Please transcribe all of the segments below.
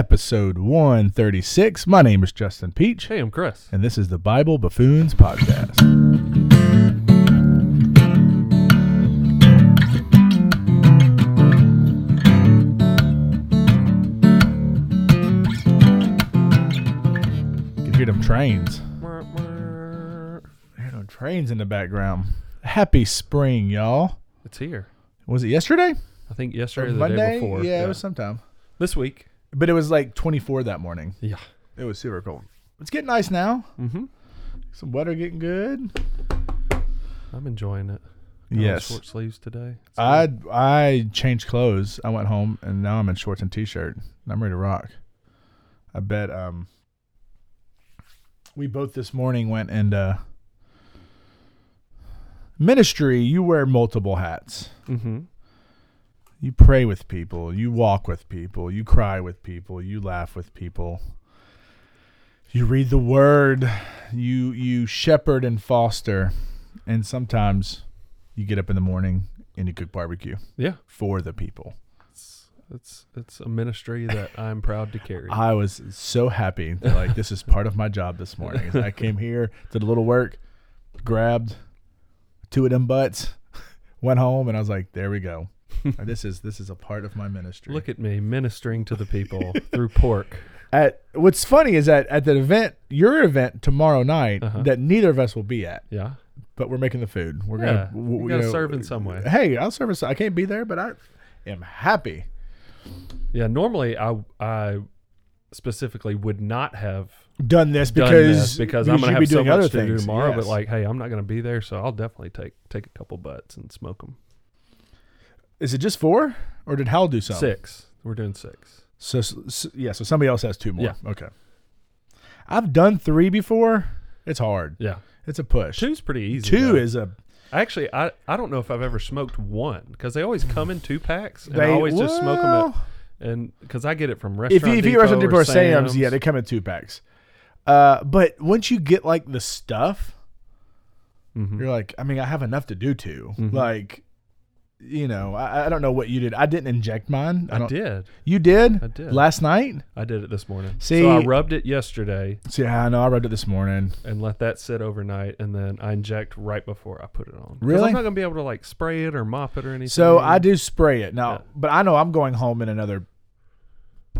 episode 136. My name is Justin Peach, Hey, I'm Chris. and this is the Bible Buffoons Podcast. You can hear them trains. Hear them trains in the background. Happy spring, y'all. It's here. Was it yesterday? I think yesterday or the Monday? day before. Yeah, it was sometime. this week. But it was like 24 that morning. Yeah. It was super cold. It's getting nice now. Mm-hmm. Some weather getting good. I'm enjoying it. Got Yes. Short sleeves today. I. I changed clothes. I went home and now I'm in shorts and t-shirt. And I'm ready to rock. I bet um we both this morning went and uh ministry, you wear multiple hats. Mhm. You pray with people, you walk with people, you cry with people, you laugh with people. You read the word, you you shepherd and foster, and sometimes you get up in the morning and you cook barbecue Yeah. for the people. It's, it's it's a ministry that I'm proud to carry. I was so happy like this is part of my job this morning. I came here, did a little work, grabbed two of them butts, went home, and I was like, there we go. this is this is a part of my ministry. Look at me ministering to the people through pork. at what's funny is that at the event, your event tomorrow night, Uh-huh. that neither of us will be at, Yeah. but we're making the food. We're Yeah, gonna w- you you gotta know, serve in some way. Hey, I'll serve us. I can't be there, but I am happy. Yeah. Normally, I I specifically would not have Done this done because this because I'm gonna have be so doing much other to do things tomorrow. Yes. But like, hey, I'm not gonna be there, so I'll definitely take take a couple butts and smoke them. Is it just four, or did Hal do something? Six. We're doing six. So, so yeah, so somebody else has two more. Yeah. Okay. I've done three before. It's hard. Yeah. It's a push. Two's pretty easy. Two though. is a Actually, I, I don't know if I've ever smoked one because they always come in two packs, and I they always just smoke them well, at and because I get it from If restaurant. you if you restaurant Depot or Sam's, yeah, they come in two packs. Uh, but once you get like the stuff, Mhm. you're like, I mean, I have enough to do 2 Mhm. Like, you know, I, I don't know what you did. I didn't inject mine. I, I did, You did. I did. last night. I did it this morning. See- so I rubbed it yesterday See, I know. I rubbed it this morning. and let that sit overnight, and then I inject right before I put it on. Really? I'm not gonna be able to like spray it or mop it or anything. So I do spray it now, Yeah. but I know I'm going home in another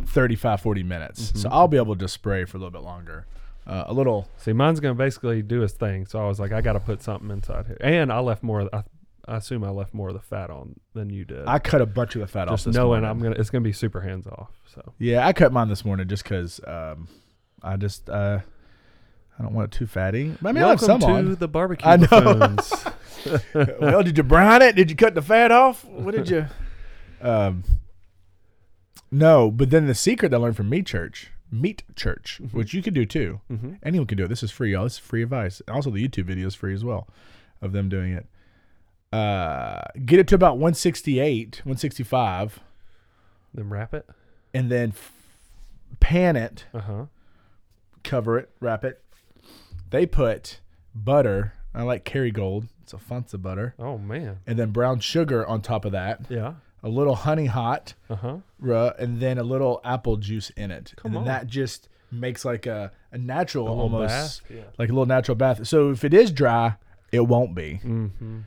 35, 40 minutes. So Mhm. I'll be able to spray for a little bit longer. Uh, a little. See, mine's gonna basically do its thing. So I was like, I got to put something inside here, and I left more. I, I assume I left more of the fat on than you did. I cut a bunch of the fat off just knowing morning. I'm gonna, it's gonna be super hands off. So Yeah, I cut mine this morning just because um, I just uh, I don't want it too fatty. But I mean, welcome I have to on. the barbecue. I know. well, did you brine it? Did you cut the fat off? What did you? Um, no, but then the secret that I learned from Meat Church, Meat Church, Mhm. which you can do too. hmm Anyone can do it. This is free, y'all. This is free advice. Also, the YouTube video is free as well of them doing it. Uh, get it to about 168, 165, Then wrap it. and then f- pan it, Uh huh. cover it, wrap it. They put butter. I like Kerrygold. It's a Funza butter. Oh man. And then brown sugar on top of that. Yeah. A little honey hot, Uh huh. uh, and then a little apple juice in it. Come and then on. that just makes like a, a natural A almost bath. Yeah. like a little natural bath. So if it is dry, it won't be. Mm-hmm.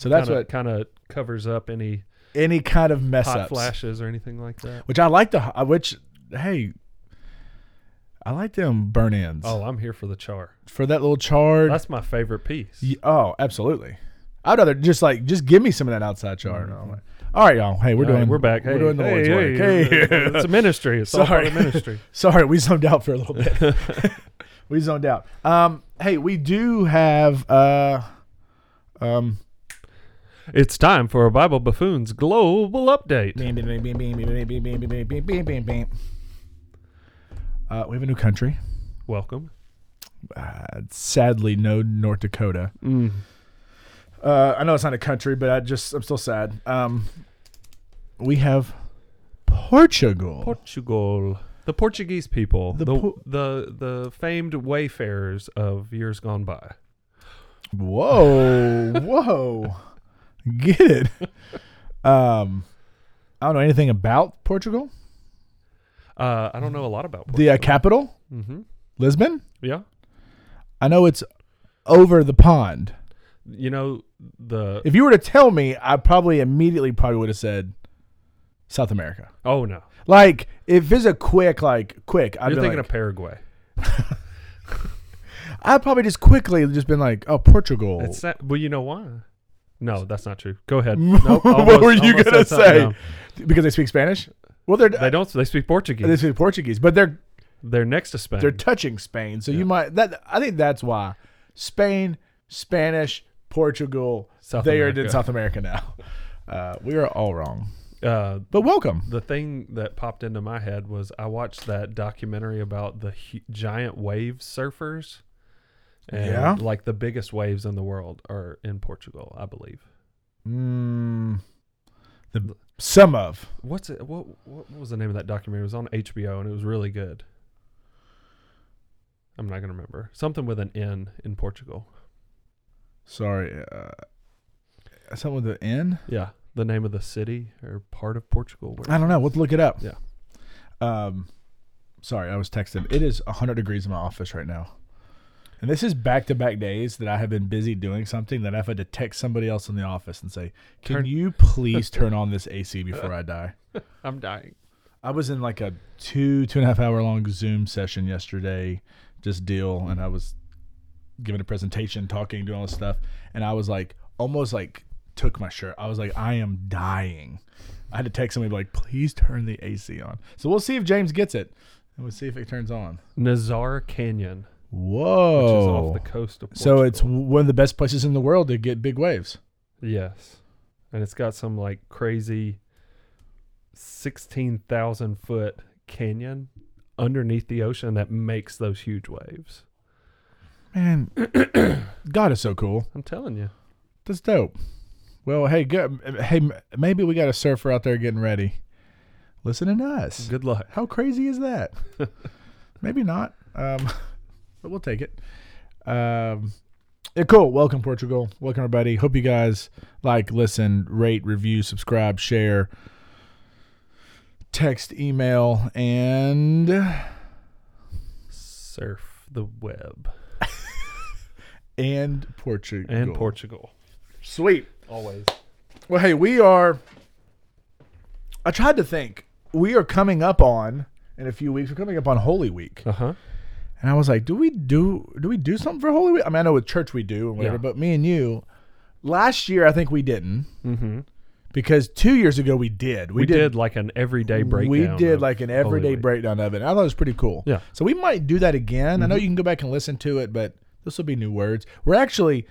So that's kinda, what kind of covers up any any kind of mess hot ups. flashes or anything like that. Which I like the uh, which hey, I like them burn ins Oh, I'm here for the char. for that little charred. That's my favorite piece. Oh, absolutely. I'd rather just like just give me some of that outside char. Mhm. No, All right, y'all. Hey, we're All right, doing we're back. We're Hey, doing the hey, Lord's hey, work. Hey. it's a ministry. It's all Sorry. ministry. Sorry, we zoned out for a little bit. we zoned out. Um, hey, we do have uh, um, It's time for a Bible Buffoons Global Update. bam, bam, bam, bam, bam, bam, bam, bam, bam, bam, bam, bam. Uh, we have a new country. Welcome. Uh, sadly, no North Dakota. Mm. Uh, I know it's not a country, but I just I'm still sad. Um, we have Portugal. Portugal. The Portuguese people. The The Po- the, the famed wayfarers of years gone by. Whoa, whoa, get it? Um, I don't know anything about Portugal. Uh, I don't know a lot about The uh, capital, mm-hmm. Lisbon. Yeah. I know it's over the pond. You know the. If you were to tell me, I probably immediately probably would have said South America. oh no, Like if it's a quick, like quick, I'd you're be thinking like, of Paraguay. I'd probably just quickly just been like, oh, Portugal. It's not, well, you know why? No, that's not true. Go ahead. what Nope, were you almost gonna said something say? because they speak Spanish. Well, they're They don't. They speak Portuguese. they speak Portuguese, but they're They're next to Spain. they're touching Spain. So you might that I think that's why Spain, Spanish, Portugal, South they are America. in South America now. Uh, we are all wrong, Uh, but welcome. the thing that popped into my head was I watched that documentary about the hu- giant wave surfers. And Yeah? like the biggest waves in the world are in Portugal, I believe. Mm, the some of What's it? What What was the name of that documentary? It was on HBO and it was really good. I'm not gonna remember something with an N in Portugal. sorry, uh, something with the N. Yeah, the name of the city or part of Portugal. where- I don't know. Let's look it up. Yeah. Um, sorry, I was texted. It is 100 degrees in my office right now. And this is back to back days that I have been busy doing something that I've had to text somebody else in the office and say, Can Turn- you please turn on this AC before I die? I'm dying. I was in like a two, two and a half hour long Zoom session yesterday, just deal, and I was giving a presentation, talking, doing all this stuff. And I was like, almost like took my shirt. I was like, I am dying. I had to text somebody like, please turn the AC on. So we'll see if James gets it, and we'll see if it turns on. Nazaré Canyon, Whoa! which is off the coast of Portugal. so it's one of the best places in the world to get big waves. yes, and it's got some like crazy sixteen thousand foot canyon underneath the ocean that makes those huge waves. Man, God is so cool. I'm telling you. That's dope. Well, hey, good. Hey, maybe we got a surfer out there getting ready. Listening to us. Good luck. How crazy is that? maybe not. Um, but we'll take it. Um, yeah, cool. Welcome, Portugal. Welcome, everybody. Hope you guys like, listen, rate, review, subscribe, share, text, email, and Surf the web and Portugal. and Portugal. Sweet. Always. Well, hey, we are. I tried to think. We are coming up on in a few weeks. We're coming up on Holy Week, Uh huh. And I was like, "Do we do? Do we do something for Holy Week? I mean, I know with church we do and whatever, Yeah. but me and you, last year I think we didn't Mm-hmm. because two years ago we did. We, did, like an everyday breakdown. We did like an everyday breakdown of it. I thought it was pretty cool. Yeah. So we might do that again. I know Mhm. you can go back and listen to it, but this will be new words. We're actually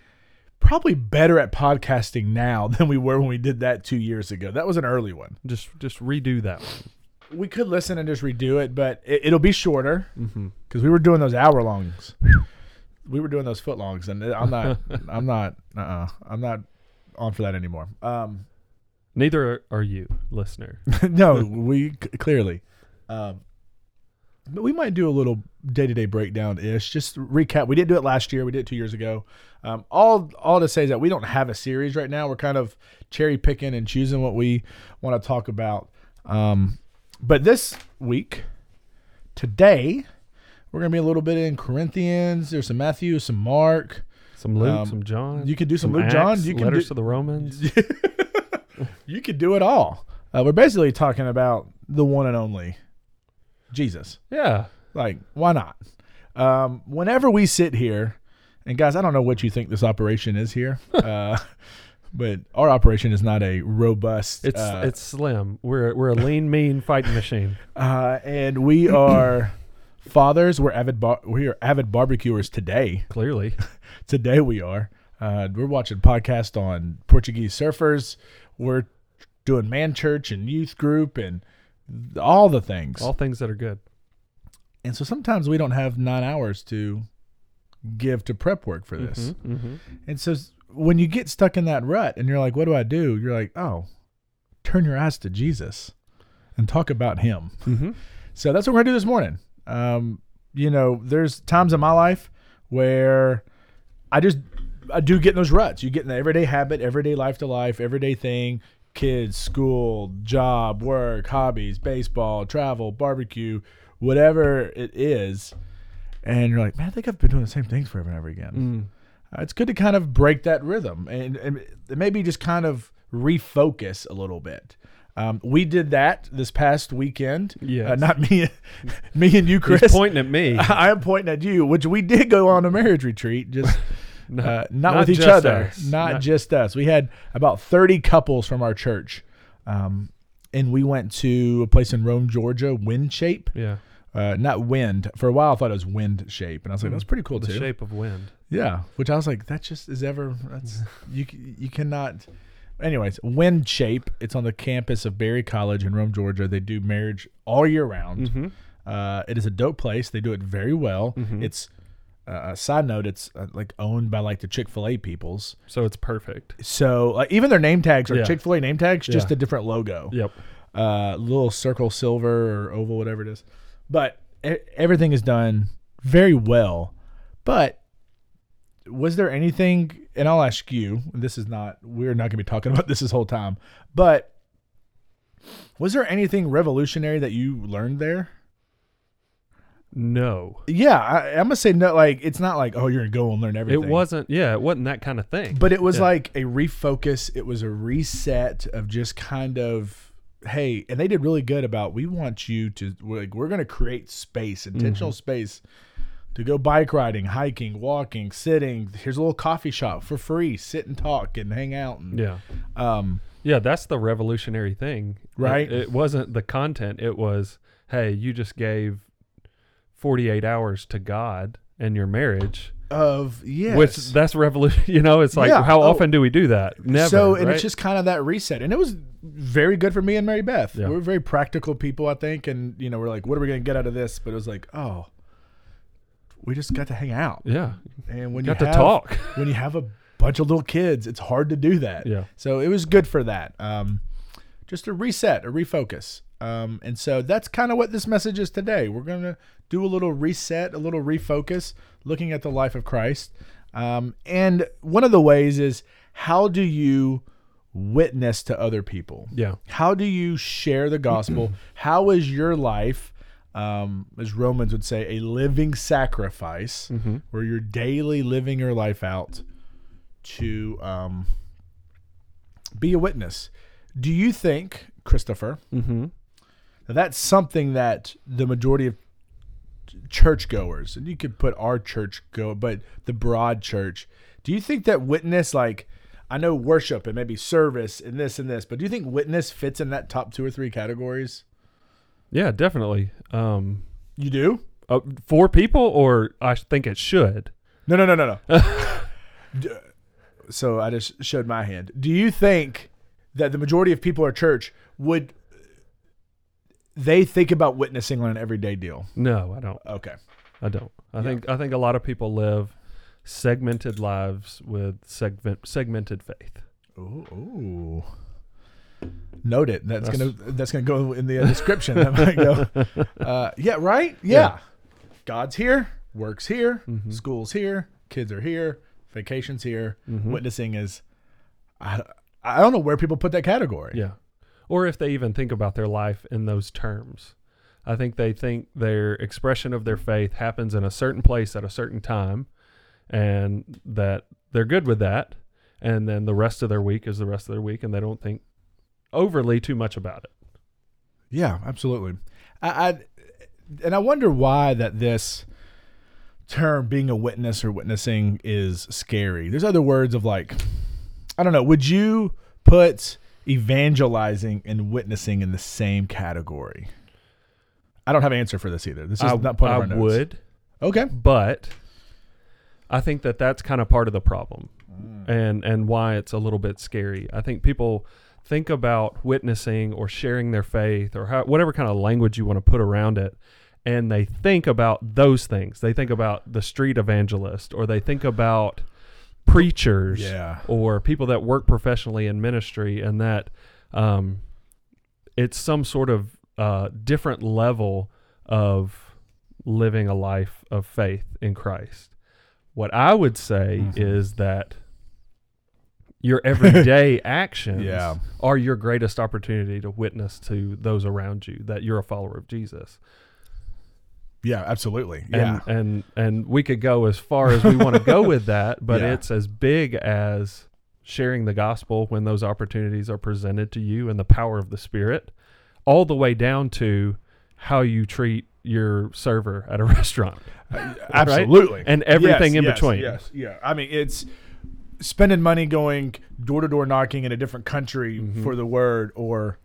probably better at podcasting now than we were when we did that two years ago. That was an early one. Just just redo that one. We could listen and just redo it, but it, it'll be shorter Mm-hmm. because we were doing those hour longs. we were doing those foot longs, and I'm not. I'm not. Uh. uh I'm not on for that anymore. Um. Neither are you, listener. no, we c- clearly. Um, but we might do a little day to day breakdown ish. Just recap. We didn't do it last year. We did it two years ago. Um, all all to say is that we don't have a series right now. We're kind of cherry picking and choosing what we want to talk about. Um, but this week, today, we're gonna be a little bit in Corinthians. There's some Matthew, some Mark. Some Luke, Um, some John. You could do some, Luke, Acts, John. You can letters do, to the Romans. you could do it all. Uh, we're basically talking about the one and only Jesus. Yeah. Like, why not? Um, whenever we sit here, and guys, I don't know what you think this operation is here, uh, but our operation is not a robust. It's uh, it's slim. We're we're a lean, mean fighting machine. uh, and we are fathers. We're avid. Bar- we are avid barbecuers today. Clearly. Today we are. Uh, we're watching podcast on Portuguese surfers. We're doing man church and youth group and all the things. All things that are good. And so sometimes we don't have nine hours to give to prep work for this. Mhm, mhm. And so when you get stuck in that rut and you're like, what do I do? You're like, oh, turn your eyes to Jesus and talk about him. Mhm. So that's what we're going to do this morning. Um, you know, there's times in my life where I just I do get in those ruts. You get in the everyday habit, everyday life to life, everyday thing. kids, school, job, work, hobbies, baseball, travel, barbecue, whatever it is, and you're like, man, I think I've been doing the same things forever and ever again. Mm. Uh, it's good to kind of break that rhythm and, and maybe just kind of refocus a little bit. Um, we did that this past weekend. Yeah, Uh, not me, me and you, Chris. He's pointing at me. I am pointing at you, which we did go on a marriage retreat, just No, uh, not, not with each other, us. not, Not- just us. We had about 30 couples from our church. Um, and we went to a place in Rome, Georgia, Wind Shape. yeah, Uh, not wind. For a while, I thought it was Wind Shape. And I was like, Mm. that's pretty cool, the too. shape of wind. Yeah, which I was like, that just is ever. That's you. You cannot. Anyways, WinShape. It's on the campus of Berry College in Rome, Georgia. They do marriage all year round. Mm-hmm. Uh, it is a dope place. They do it very well. Mhm. It's uh, a side note. It's uh, like owned by like the Chick Fil A peoples. So it's perfect. So like even their name tags are Yeah. Chick Fil A name tags, just Yeah. a different logo. Yep. Uh, little circle silver or oval, whatever it is. But everything is done very well. But was there anything? And I'll ask you. This is not. We're not going to be talking about this this whole time. But was there anything revolutionary that you learned there? No, Yeah, I, I'm gonna say no. Like it's not like oh you're gonna go and learn everything. it wasn't. Yeah, it wasn't that kind of thing. but it was Yeah. like a refocus. It was a reset of just kind of hey, and they did really good about we want you to we're like we're gonna create space, intentional space to go bike riding, hiking, walking, sitting. Here's a little coffee shop for free. Sit and talk and hang out. And, yeah, Um. yeah, that's the revolutionary thing, Right. It, it wasn't the content. It was, hey, you just gave forty-eight hours to God and your marriage, Of yes. which that's revolution. You know, it's like Yeah, how oh. often do we do that? Never. So and right? it's just kind of that reset, and it was very good for me and Mary Beth. Yeah. We're very practical people, I think, and you know we're like, what are we gonna get out of this? But it was like, oh, we just got to hang out, yeah, and when got you to talk. when you have a bunch of little kids, it's hard to do that. yeah, So it was good for that. Um, just a reset, a refocus. Um, and so that's kind of what this message is today. We're going to do a little reset, a little refocus, looking at the life of Christ. Um, and one of the ways is how do you witness to other people? yeah, How do you share the gospel? how is your life, um, as Romans would say, a living sacrifice, mm-hmm. where you're daily living your life out to um, be a witness? Do you think, Christopher, Mm-hmm. That that's something that the majority of churchgoers, and you could put our church go, but the broad church, do you think that witness, like, I know worship and maybe service and this and this, but do you think witness fits in that top two or three categories? yeah, definitely. Um, You do? uh, for people, or I think it should. No, no, no, no, no. So I just showed my hand. Do you think that the majority of people at church would they think about witnessing on an everyday deal? No, I don't. Okay. I don't. I Yeah. think I think a lot of people live segmented lives with segment segmented faith. Ooh. ooh. Note it. That's, That's- gonna that's gonna go in the uh, description. that might go. Uh, yeah. Right. Yeah. Yeah. God's here. Works here. Mhm. School's here. Kids are here. Vacations here. Mhm. Witnessing is. I, I don't know where people put that category. Yeah. Or if they even think about their life in those terms. I think they think their expression of their faith happens in a certain place at a certain time and that they're good with that and then the rest of their week is the rest of their week and they don't think overly too much about it. Yeah, absolutely. I, I and I wonder why that this term being a witness or witnessing is scary. There's other words of like I don't know, would you put evangelizing and witnessing in the same category? I don't have an answer for this either. This is I, not part I of our notes. would, Okay. but I think that that's kind of part of the problem. Mm. and and why it's a little bit scary. I think people think about witnessing or sharing their faith or how, whatever kind of language you want to put around it and they think about those things. They think about the street evangelist or they think about preachers Yeah. or people that work professionally in ministry and that um, it's some sort of uh, different level of living a life of faith in Christ. What I would say Mhm. is that your everyday actions Yeah. are your greatest opportunity to witness to those around you that you're a follower of Jesus. Yeah, absolutely. Yeah. And and and we could go as far as we want to go with that, but Yeah. it's as big as sharing the gospel when those opportunities are presented to you and the power of the spirit, all the way down to how you treat your server at a restaurant. Absolutely. And everything Yes, in yes, between. Yes, yeah. I mean, it's spending money going door to door knocking in a different country Mhm. for the word or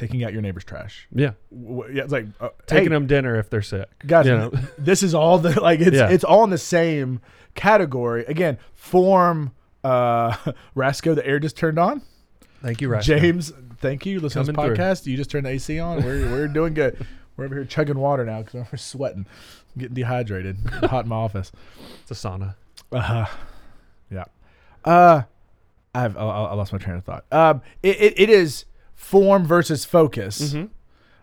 taking out your neighbor's trash. Yeah. W- Yeah, it's like uh, Taking hey, them dinner if they're sick. guys. you know. This is all the like it's Yeah. it's all in the same category. Again, form. Uh, Rasco, the air just turned on. Thank you, right. James, thank you. Listen to this Coming through. podcast. You just turned the AC on. We're, we're doing good. We're over here chugging water now because we're sweating, getting dehydrated. hot in my office. It's a sauna. Uh, yeah. Uh, I've I, I lost my train of thought. Um, it, it, it is form versus focus. Mm-hmm.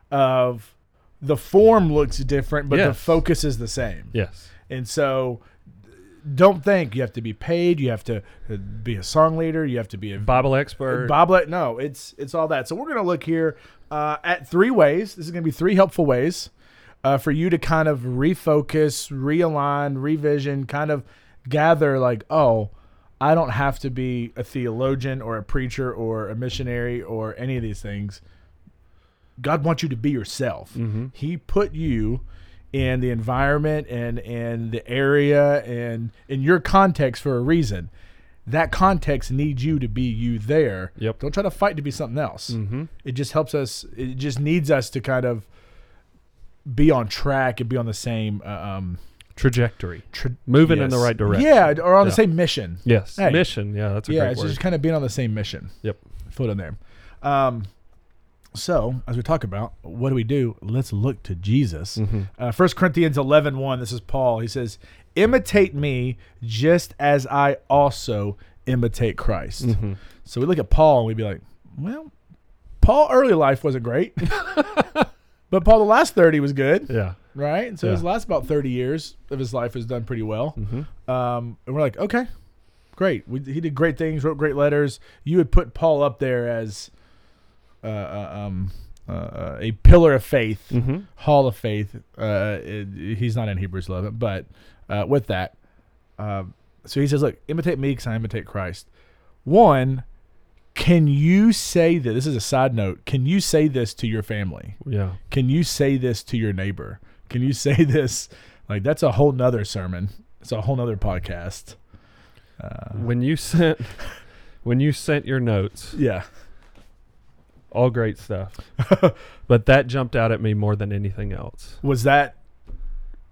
Of the form looks different, but the focus is the same. Yes. And so, don't think you have to be paid. You have to uh, be a song leader. You have to be a Bible expert. Boblet, no, it's it's all that. So we're gonna look here uh, at three ways. This is gonna be three helpful ways uh, for you to kind of refocus, realign, revision, kind of gather like, oh, I don't have to be a theologian or a preacher or a missionary or any of these things. God wants you to be yourself. Mhm. He put you in the environment and and the area and in your context for a reason. That context needs you to be you there. Yep. Don't try to fight to be something else. Mm-hmm. It just helps us. It just needs us to kind of be on track and be on the same uh, um, Trajectory. tra- Moving in the yes. right direction. Yeah, or on the Yeah. same mission. Yes. Hey. Mission. Yeah, that's a yeah, great it's word. just kind of being on the same mission. Yep. Foot in there. Um, so as we talk about, what do we do? Let's look to Jesus. Mhm. Uh, 1 Corinthians 11, 1, this is Paul. He says, imitate me just as I also imitate Christ. Mhm. So we look at Paul and we'd be like, well, Paul early life wasn't great. but Paul the last 30 was good, Yeah. right? And so his last about 30 years of his life has done pretty well. Mm-hmm. Um, and we're like, okay, great. We, he did great things, wrote great letters. You would put Paul up there as uh, uh, um, uh, uh, a pillar of faith, Mm-hmm. hall of faith. Uh, it- he's not in Hebrews 11, but uh, with that, so he says, look, imitate me because I imitate Christ. One, can you say that? This is a side note. Can you say this to your family? Yeah. Can you say this to your neighbor? Can you say this? Like that's a whole nother sermon. It's a whole nother podcast. Uh, When you sent when you sent your notes, yeah. all great stuff. but that jumped out at me more than anything else. Was that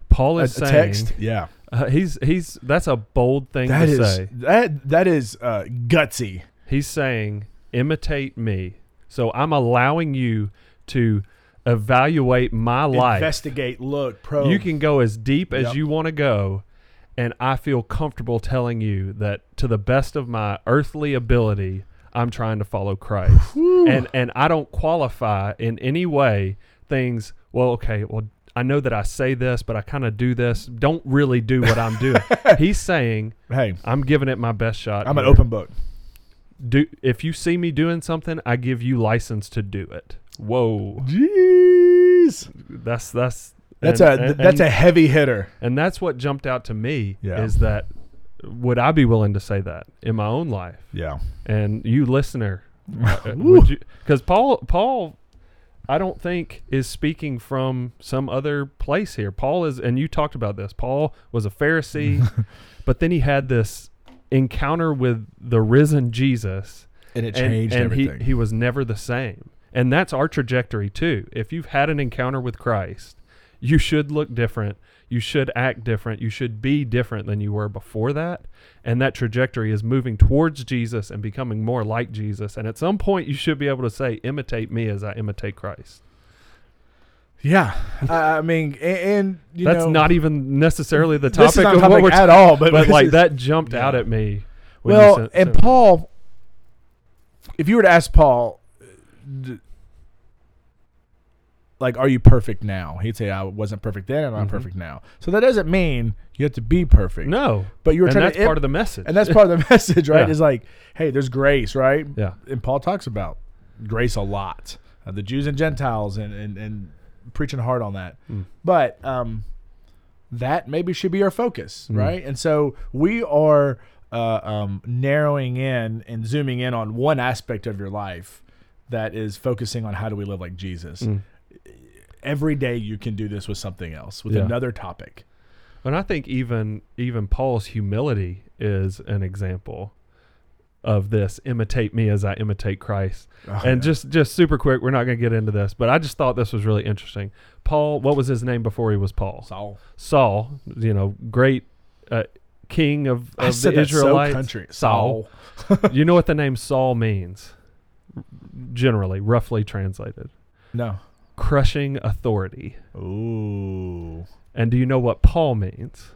Paul a, a is saying text? Yeah. uh, he's he's that's a bold thing That to is say. that that is uh, gutsy. He's saying imitate me. So I'm allowing you to evaluate my life. Investigate, look, probe. You can go as deep as Yep. you want to go, and I feel comfortable telling you that to the best of my earthly ability, I'm trying to follow Christ. and and I don't qualify in any way things, well, okay, well, I know that I say this, but I kind of do this. Don't really do what I'm doing. He's saying, hey, I'm giving it my best shot. I'm an open book. Do if you see me doing something, I give you license to do it. Whoa. Jeez. That's that's That's and- a and- that's and- a heavy hitter. And that's what jumped out to me Yeah. is that would I be willing to say that in my own life? Yeah. And you listener, uh, would you cuz Paul Paul I don't think is speaking from some other place here. Paul is and you talked about this. Paul was a Pharisee, but then he had this encounter with the risen Jesus And it and, changed and everything. He, he was never the same. And that's our trajectory too. If you've had an encounter with Christ, you should look different. You should act different. You should be different than you were before that. And that trajectory is moving towards Jesus and becoming more like Jesus. And at some point, you should be able to say, imitate me as I imitate Christ. Yeah. I mean, and, and you That's know, not even necessarily the topic of what we're at all, but, But like is- that jumped Yeah. out at me. Well, sent- and sent- Paul, if you were to ask Paul, like, are you perfect now? He'd say, I wasn't perfect then, and I'm not Mhm. perfect now. So that doesn't mean you have to be perfect. No, But you were trying that's to, part of the message. and that's part of the message, right? Yeah. Is like, hey, there's grace, right? yeah, And Paul talks about grace a lot, uh, the Jews and Gentiles, and, and, and preaching hard on that. Mm. But um, that maybe should be our focus, Mm. right? And so we are uh, um, narrowing in and zooming in on one aspect of your life that is focusing on how do we live like Jesus. Mm. Every day you can do this with something else, with Yeah. another topic. And I think even even Paul's humility is an example of this. Imitate me as I imitate Christ. Oh, and yeah. just just super quick, we're not going to get into this, but I just thought this was really interesting. Paul, what was his name before he was Paul? Saul. Saul, you know, great uh, king of, I said the Israelites. so country. Saul. you know what the name Saul means? Generally, roughly translated, No. crushing authority. Ooh. And do you know what Paul means?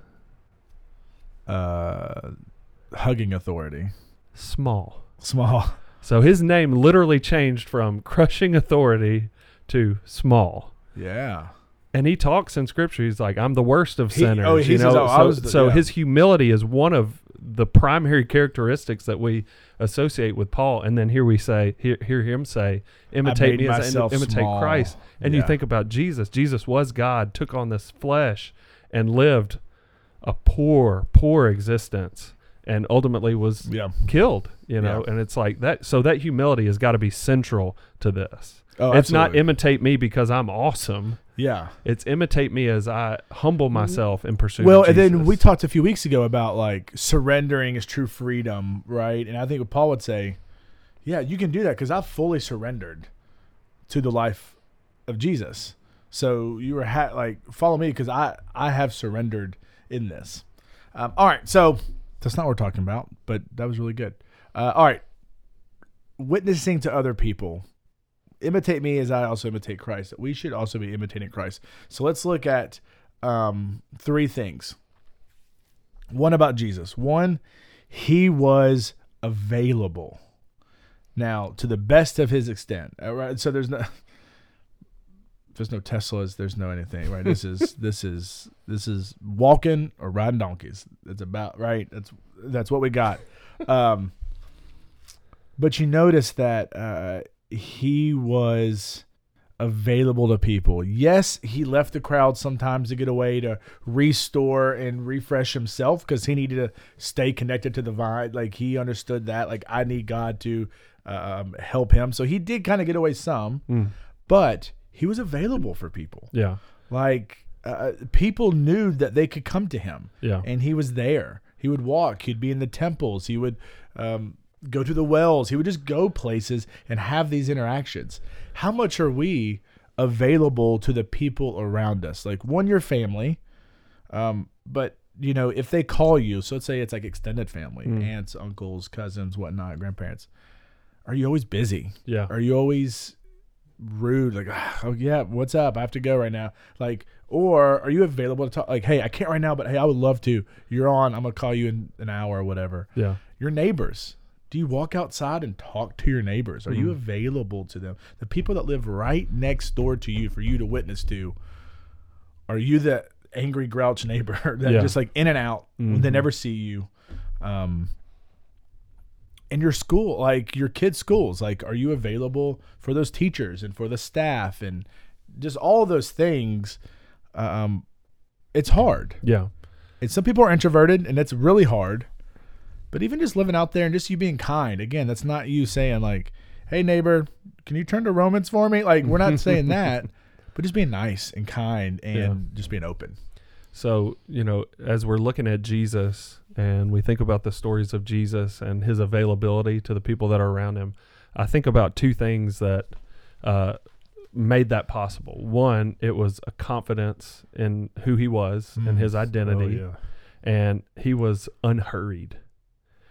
Uh, hugging authority. Small. Small. So his name literally changed from crushing authority to small. Yeah. And he talks in scripture. He's like, "I'm the worst of He- oh, sinners." oh, you know, "Oh, so, the- so yeah. his humility is one of the primary characteristics that we associate with Paul. And then here we say, hear, hear him say, "Imitate me as I imitate small." Christ." And you think about Jesus. Jesus was God, took on this flesh, and lived a poor, poor existence, and ultimately was Yeah. killed. You know, Yeah. and it's like that. So that humility has got to be central to this. Oh, it's not imitate me because I'm awesome. Yeah. It's imitate me as I humble myself in pursuit. Well, of and then we talked a few weeks ago about like surrendering is true freedom, right? And I think what Paul would say, yeah, you can do that because I've fully surrendered to the life of Jesus. So you were ha- like follow me because I I have surrendered in this. Um, all right, so that's not what we're talking about, but that was really good. Uh, all right, witnessing to other people. Imitate me as I also imitate Christ. We should also be imitating Christ. So let's look at um, three things. One about Jesus. One, he was available. Now, to the best of his extent. All right. So there's no there's no Teslas, there's no anything, right? This is this is this is walking or riding donkeys. It's about right. That's that's what we got. Um but you notice that uh he was available to people. Yes, he left the crowd sometimes to get away to restore and refresh himself because he needed to stay connected to the vine. Like he understood that. Like I need God to um, help him. So he did kind of get away some, Mm, but he was available for people. yeah, Like uh, people knew that they could come to him, yeah, and he was there. He would walk. He'd be in the temples. He would um, go to the wells. He would just go places and have these interactions. How much are we available to the people around us? Like one, your family, um, but you know if they call you. So let's say it's like extended family, Mm. aunts, uncles, cousins, whatnot, grandparents. Are you always busy? yeah, Are you always rude? Like, "Ah, oh yeah, what's up? I have to go right now. Like, or are you available to talk? Like, hey, I can't right now, but hey, I would love to. You're on. I'm gonna call you in an hour or whatever. yeah, Your neighbors. Do you walk outside and talk to your neighbors? Are you Mhm. available to them? The people that live right next door to you for you to witness to. Are you the angry grouch neighbor that Yeah. just like in and out? They Mhm. never see you. Um, in your school, like your kids' schools, like are you available for those teachers and for the staff and just all those things? Um, it's hard. yeah, And some people are introverted, and that's really hard. But even just living out there and just you being kind, again, that's not you saying like, "Hey neighbor, can you turn to Romans for me?" Like we're not saying that, but just being nice and kind and Yeah. just being open. So, you know, as we're looking at Jesus and we think about the stories of Jesus and his availability to the people that are around him, I think about two things that uh, made that possible. One, it was a confidence in who he was and his identity, Oh, and he was unhurried,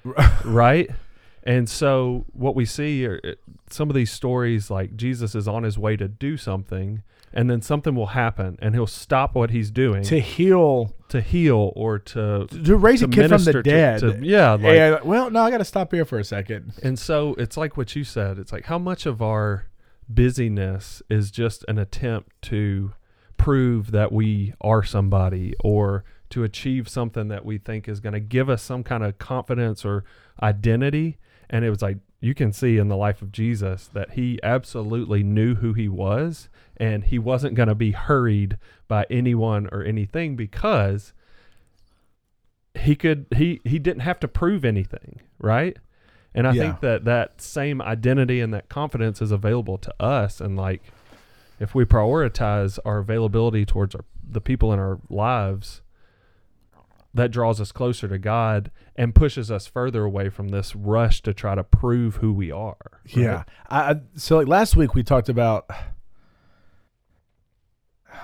right? And so, what we see are uh, some of these stories like Jesus is on his way to do something, and then something will happen, and he'll stop what he's doing to heal, to heal or to to raise to a kid from the dead. to- yeah, like, Yeah, well, no, I got to stop here for a second. and so it's like what you said. It's like how much of our busyness is just an attempt to prove that we are somebody or to achieve something that we think is going to give us some kind of confidence or identity. And it was like, you can see in the life of Jesus that he absolutely knew who he was and he wasn't going to be hurried by anyone or anything because he could he he didn't have to prove anything, right? And I Yeah. think that that same identity and that confidence is available to us and like if we prioritize our availability towards our, the people in our lives that draws us closer to God and pushes us further away from this rush to try to prove who we are. right? Yeah. I, so like last week we talked about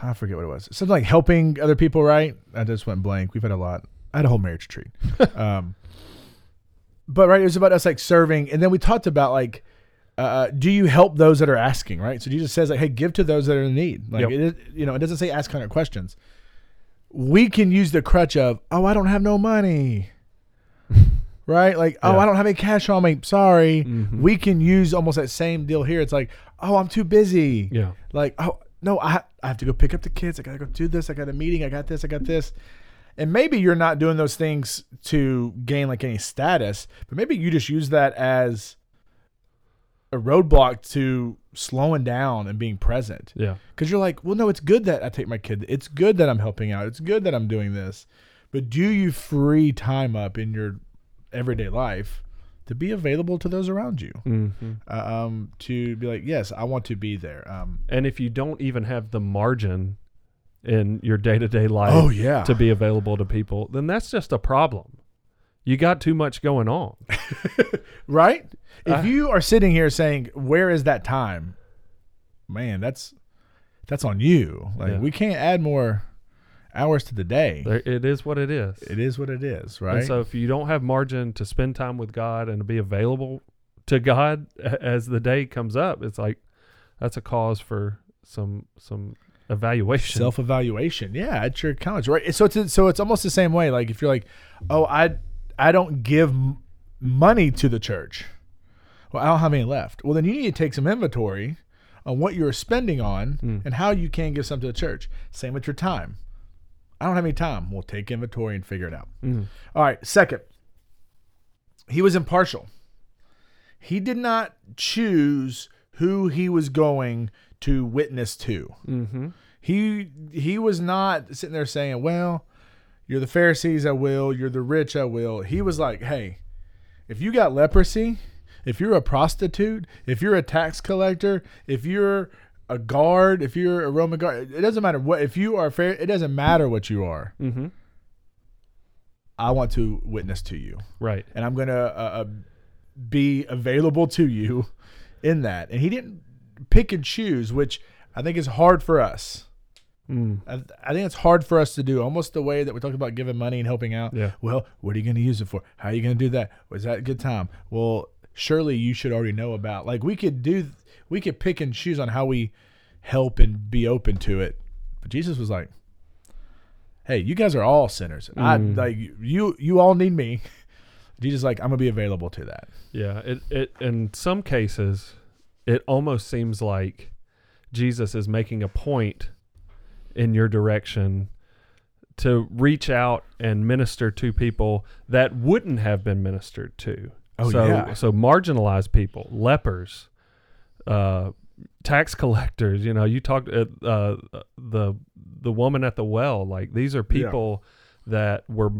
I forget what it was. Something like helping other people, right? I just went blank. We've had a lot. I had a whole marriage retreat. um but right, it was about us like serving and then we talked about like uh, do you help those that are asking, right? So Jesus says like, "Hey, give to those that are in need." Like Yep. it is, you know, it doesn't say ask hundred questions. We can use the crutch of, "Oh, I don't have no money," right? Like, "Oh, Yeah. I don't have any cash on me. Sorry." Mhm. we can use almost that same deal here. It's like, oh, I'm too busy. Yeah. Like, oh no, I I have to go pick up the kids. I gotta go do this. I got a meeting. I got this. I got this. And maybe you're not doing those things to gain like any status, but maybe you just use that as a roadblock to slowing down and being present. Yeah. Because you're like, well, no, it's good that I take my kid. It's good that I'm helping out. It's good that I'm doing this. But do you free time up in your everyday life to be available to those around you? hmm uh, um, to be like, yes, I want to be there. Um, And if you don't even have the margin in your day to day life oh yeah, to be available to people, then that's just a problem. You got too much going on. right. If Uh, you are sitting here saying, "Where is that time?" Man, that's that's on you. Like Yeah. we can't add more hours to the day. It is what it is. It is what it is, right? And so if you don't have margin to spend time with God and to be available to God as the day comes up, it's like that's a cause for some some evaluation. self evaluation. Yeah, at your college, right? So it's so it's almost the same way. Like if you're like, oh, I I don't give m- money to the church. Well, I don't have any left. Well, then you need to take some inventory on what you're spending on Mm. and how you can give some to the church. Same with your time. I don't have any time. We'll take inventory and figure it out. Mm. All right. Second, he was impartial. He did not choose who he was going to witness to Mm-hmm. he he was not sitting there saying, "Well, you're the Pharisees, I will. You're the rich, I will." He was like, "Hey, if you got leprosy, if you're a prostitute, if you're a tax collector, if you're a guard, if you're a Roman guard, it doesn't matter what. If you are fair, it doesn't matter what you are. Mm-hmm. I want to witness to you, Right. and I'm gonna uh, uh, be available to you in that." And he didn't pick and choose, which I think is hard for us. Mm. I, I think it's hard for us to do. Almost the way that we talked about giving money and helping out. Yeah. Well, what are you going to use it for? How are you going to do that? Was that a good time? Well, surely you should already know about. Like we could do, we could pick and choose on how we help and be open to it. But Jesus was like, "Hey, you guys are all sinners. I Mm. like you. You all need me." Jesus like, "I'm gonna be available to that." Yeah. It it in some cases, it almost seems like Jesus is making a point in your direction to reach out and minister to people that wouldn't have been ministered to. Oh, so, yeah. So marginalized people, lepers, uh, tax collectors. You know, you talked uh, uh, the the woman at the well. Like these are people that were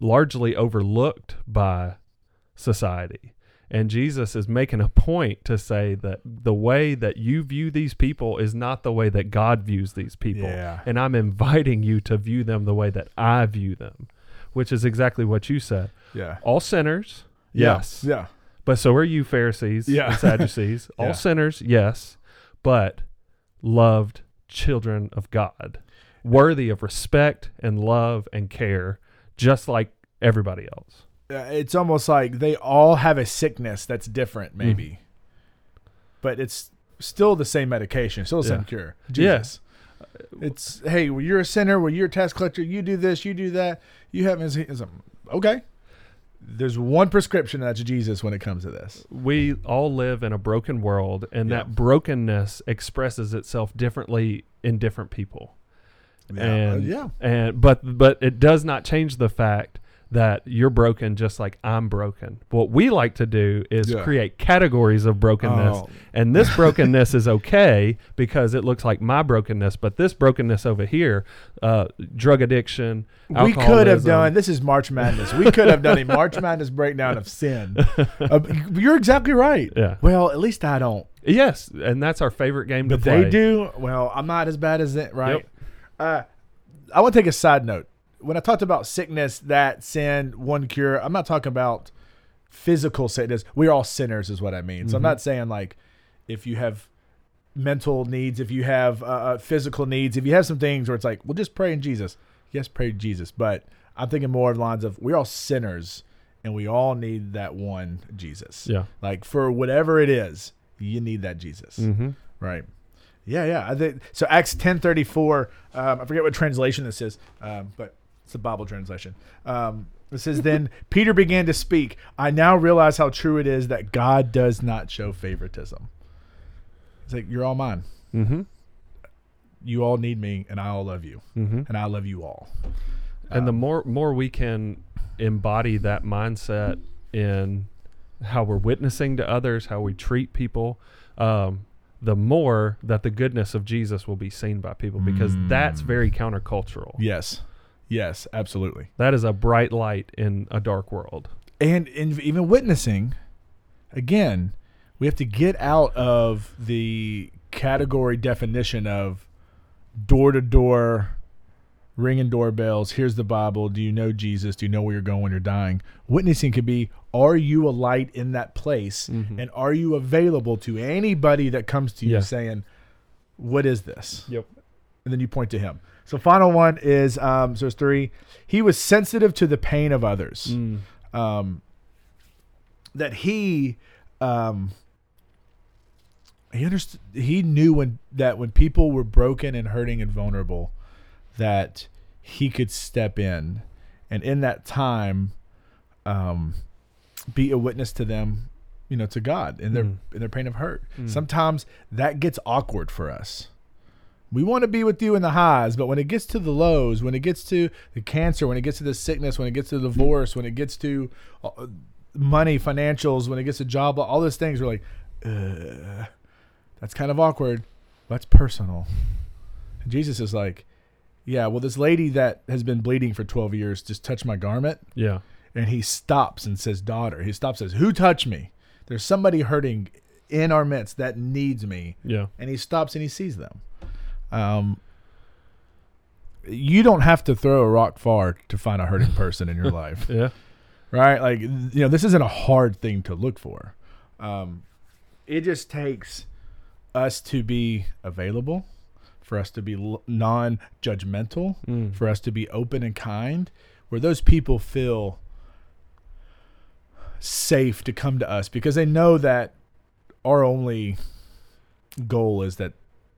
largely overlooked by society. And Jesus is making a point to say that the way that you view these people is not the way that God views these people. Yeah. And I'm inviting you to view them the way that I view them, which is exactly what you said. Yeah. All sinners, Yeah. yes. Yeah. But so are you, Pharisees Yeah. and Sadducees. All Yeah. sinners, yes, but loved children of God, worthy of respect and love and care, just like everybody else. Uh, it's almost like they all have a sickness that's different, Mm. maybe, but it's still the same medication, still the same Yeah. cure. Yeah. Jesus. It's hey, well, you're a sinner. Well, you're a tax collector. You do this. You do that. You have it's, it's, um, okay. there's one prescription that's Jesus when it comes to this. we all live in a broken world and Yeah. that brokenness expresses itself differently in different people and yeah. and but but it does not change the fact that you're broken just like I'm broken. What we like to do is Yeah. create categories of brokenness. Oh. And this brokenness is okay because it looks like my brokenness, but this brokenness over here, uh, drug addiction, We could have done this is March Madness. We could have done a March Madness breakdown of sin. Uh, you're exactly right. Yeah. Well, at least I don't. Yes, and that's our favorite game But to play. they do. Well, I'm not as bad as it, right? Yep. Uh, I want to take a side note. When I talked about sickness, that sin, one cure, I'm not talking about physical sickness. We're all sinners, is what I mean. So I'm Mhm. not saying like if you have mental needs, if you have uh, uh, physical needs, if you have some things where it's like, well, just pray in Jesus. Yes, pray in Jesus. But I'm thinking more of the lines of we're all sinners and we all need that one Jesus. Yeah. Like for whatever it is, you need that Jesus. Mm-hmm. Right. Yeah, yeah. I think so. Acts ten thirty four. Um, I forget what translation this is, um, but it's a Bible translation. Um, it says, "Then Peter began to speak. I now realize how true it is that God does not show favoritism. It's like you're all mine. Mm-hmm. You all need me, and I all love you, Mm-hmm. and I love you all. and the Um, more more we can embody that mindset in how we're witnessing to others, how we treat people, um, the more that the goodness of Jesus will be seen by people because that's Mm. very countercultural. yes, yes, absolutely. That is a bright light in a dark world. and in, even witnessing again we have to get out of the category definition of door to door ringing doorbells here's the bible do you know jesus do you know where you're going when you're dying witnessing could be are you a light in that place Mhm. and are you available to anybody that comes to you Yeah. saying what is this Yep. and then you point to him so final one is um so there's three he was sensitive to the pain of others Mm. um, that he um, he understood he knew when that when people were broken and hurting and vulnerable that he could step in and in that time um, be a witness to them you know to God in their Mm. in their pain of hurt Mm. sometimes that gets awkward for us we want to be with you in the highs, but when it gets to the lows, when it gets to the cancer, when it gets to the sickness, when it gets to the divorce, when it gets to uh, money, financials, when it gets to job, all those things, we're like, Ugh, that's kind of awkward. That's personal. And Jesus is like, yeah, well, this lady that has been bleeding for 12 years just touched my garment. Yeah. And he stops and says, daughter. He stops and says, who touched me? There's somebody hurting in our midst that needs me Yeah. and he stops and he sees them. Um, you don't have to throw a rock far to find a hurting person in your life, Yeah. right? Like you know, this isn't a hard thing to look for. Um, it just takes us to be available, for us to be l- non-judgmental, Mm. for us to be open and kind, where those people feel safe to come to us because they know that our only goal is that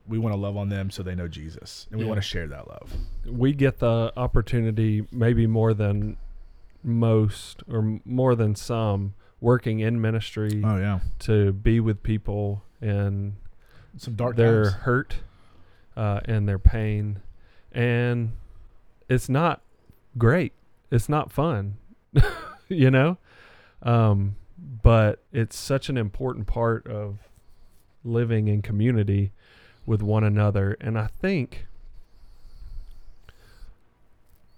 we want to love on them so they know Jesus and we Yeah. want to share that love. we get the opportunity maybe more than most or more than some working in ministry Oh yeah, to be with people and some dark their times. hurt uh, and their pain and it's not great it's not fun you know um, but it's such an important part of living in community with one another. And i think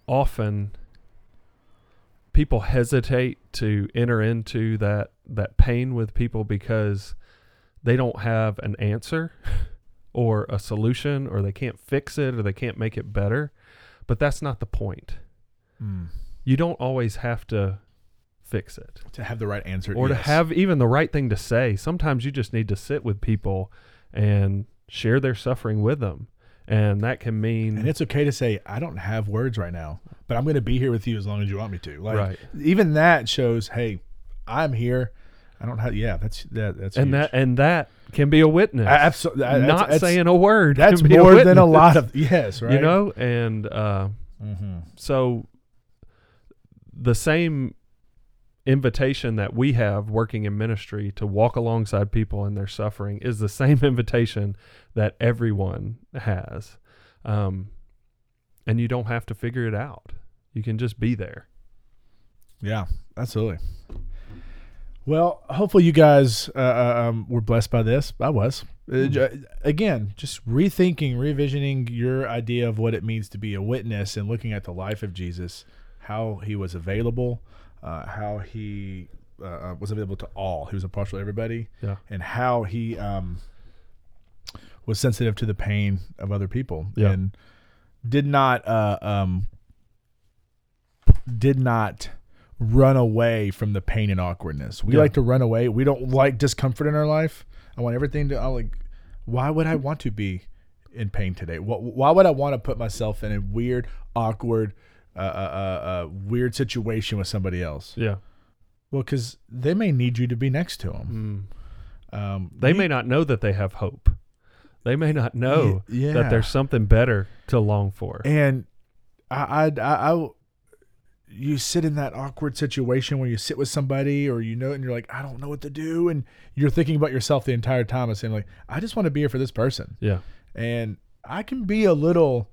often people hesitate to enter into that that pain with people because they don't have an answer or a solution or they can't fix it or they can't make it better. But that's not the point. Mm. you don't always have to fix it. To have the right answer or to have even the right thing to say. Sometimes you just need to sit with people and share their suffering with them and that can mean And it's okay to say I don't have words right now, but I'm going to be here with you as long as you want me to. Like right even that shows, hey, I'm here. I don't have. Yeah, that's that. That's and huge. that and that can be a witness absolutely not saying a word That's be a more than a lot of yes, right? you know and uh Mm-hmm. so the same invitation that we have working in ministry to walk alongside people in their suffering is the same invitation that everyone has. Um, and you don't have to figure it out. You can just be there. Yeah, absolutely. Well, hopefully you guys uh, uh, um, were blessed by this. I was. Uh, j- again, just rethinking, revisioning your idea of what it means to be a witness and looking at the life of Jesus, how he was available, uh, how he uh, uh, was available to all. He was impartial to everybody, Yeah. and how he um, was sensitive to the pain of other people Yeah. and did not uh, um, did not run away from the pain and awkwardness. We Yeah. like to run away. We don't like discomfort in our life. I want everything to. I like. Why would I want to be in pain today? What, why would I want to put myself in a weird, awkward, uh, uh, uh, weird situation with somebody else? Yeah. Well, because they may need you to be next to them. Mm. Um, They you- may not know that they have hope. They may not know yeah. that there's something better to long for. And I, I, I, I, you sit in that awkward situation where you sit with somebody or you know, and you're like, I don't know what to do, and you're thinking about yourself the entire time and saying like, I just want to be here for this person, Yeah. and I can be a little.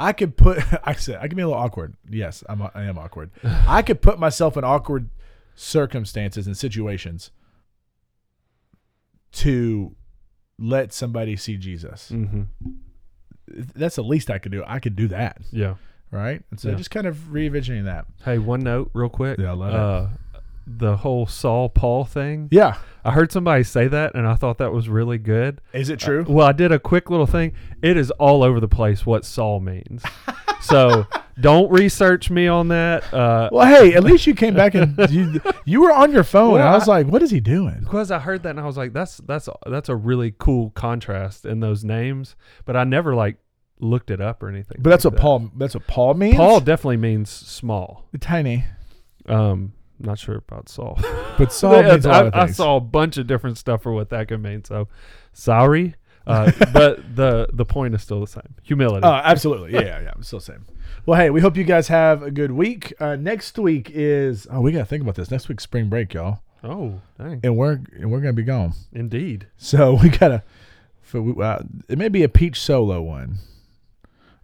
I could put. I said I can be a little awkward. Yes, I'm. I am awkward. I could put myself in awkward circumstances and situations to let somebody see Jesus. hmm That's the least I could do. I could do that. Yeah. right? And so Yeah. just kind of revisiting that. Hey, one note, real quick. Yeah, I love it. Uh, The whole Saul Paul thing. Yeah, I heard somebody say that, and I thought that was really good. is it true? Well, I did a quick little thing. It is all over the place what Saul means. so don't research me on that. Uh, well, hey, at least you came back and you you were on your phone. and I Well, was like, what is he doing? because I heard that and I was like, that's that's that's a really cool contrast in those names. But I never like looked it up or anything. But that's what that. Paul. That's what Paul means. Paul definitely means small. tiny, Um, not sure about Saul. but Saul means a lot of I, I things. saw a bunch of different stuff for what that could mean. So, sorry, uh, but the the point is still the same. Humility. Oh, absolutely. Yeah, yeah, yeah. I'm still same. Well, hey, we hope you guys have a good week. Uh, next week is oh, we gotta think about this. Next week's spring break, y'all, oh, dang! and we're and we're gonna be gone. Indeed. So we gotta. For, we- uh, it may be a peach solo one.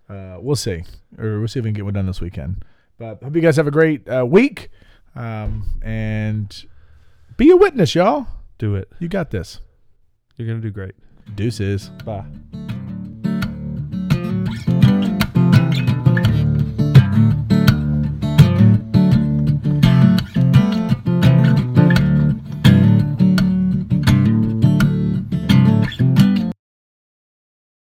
Uh, we'll see, or we'll see if we can get one done this weekend. But hope you guys have a great uh, week, um, and be a witness, y'all. Do it. You got this. You're gonna do great. Deuces. Bye.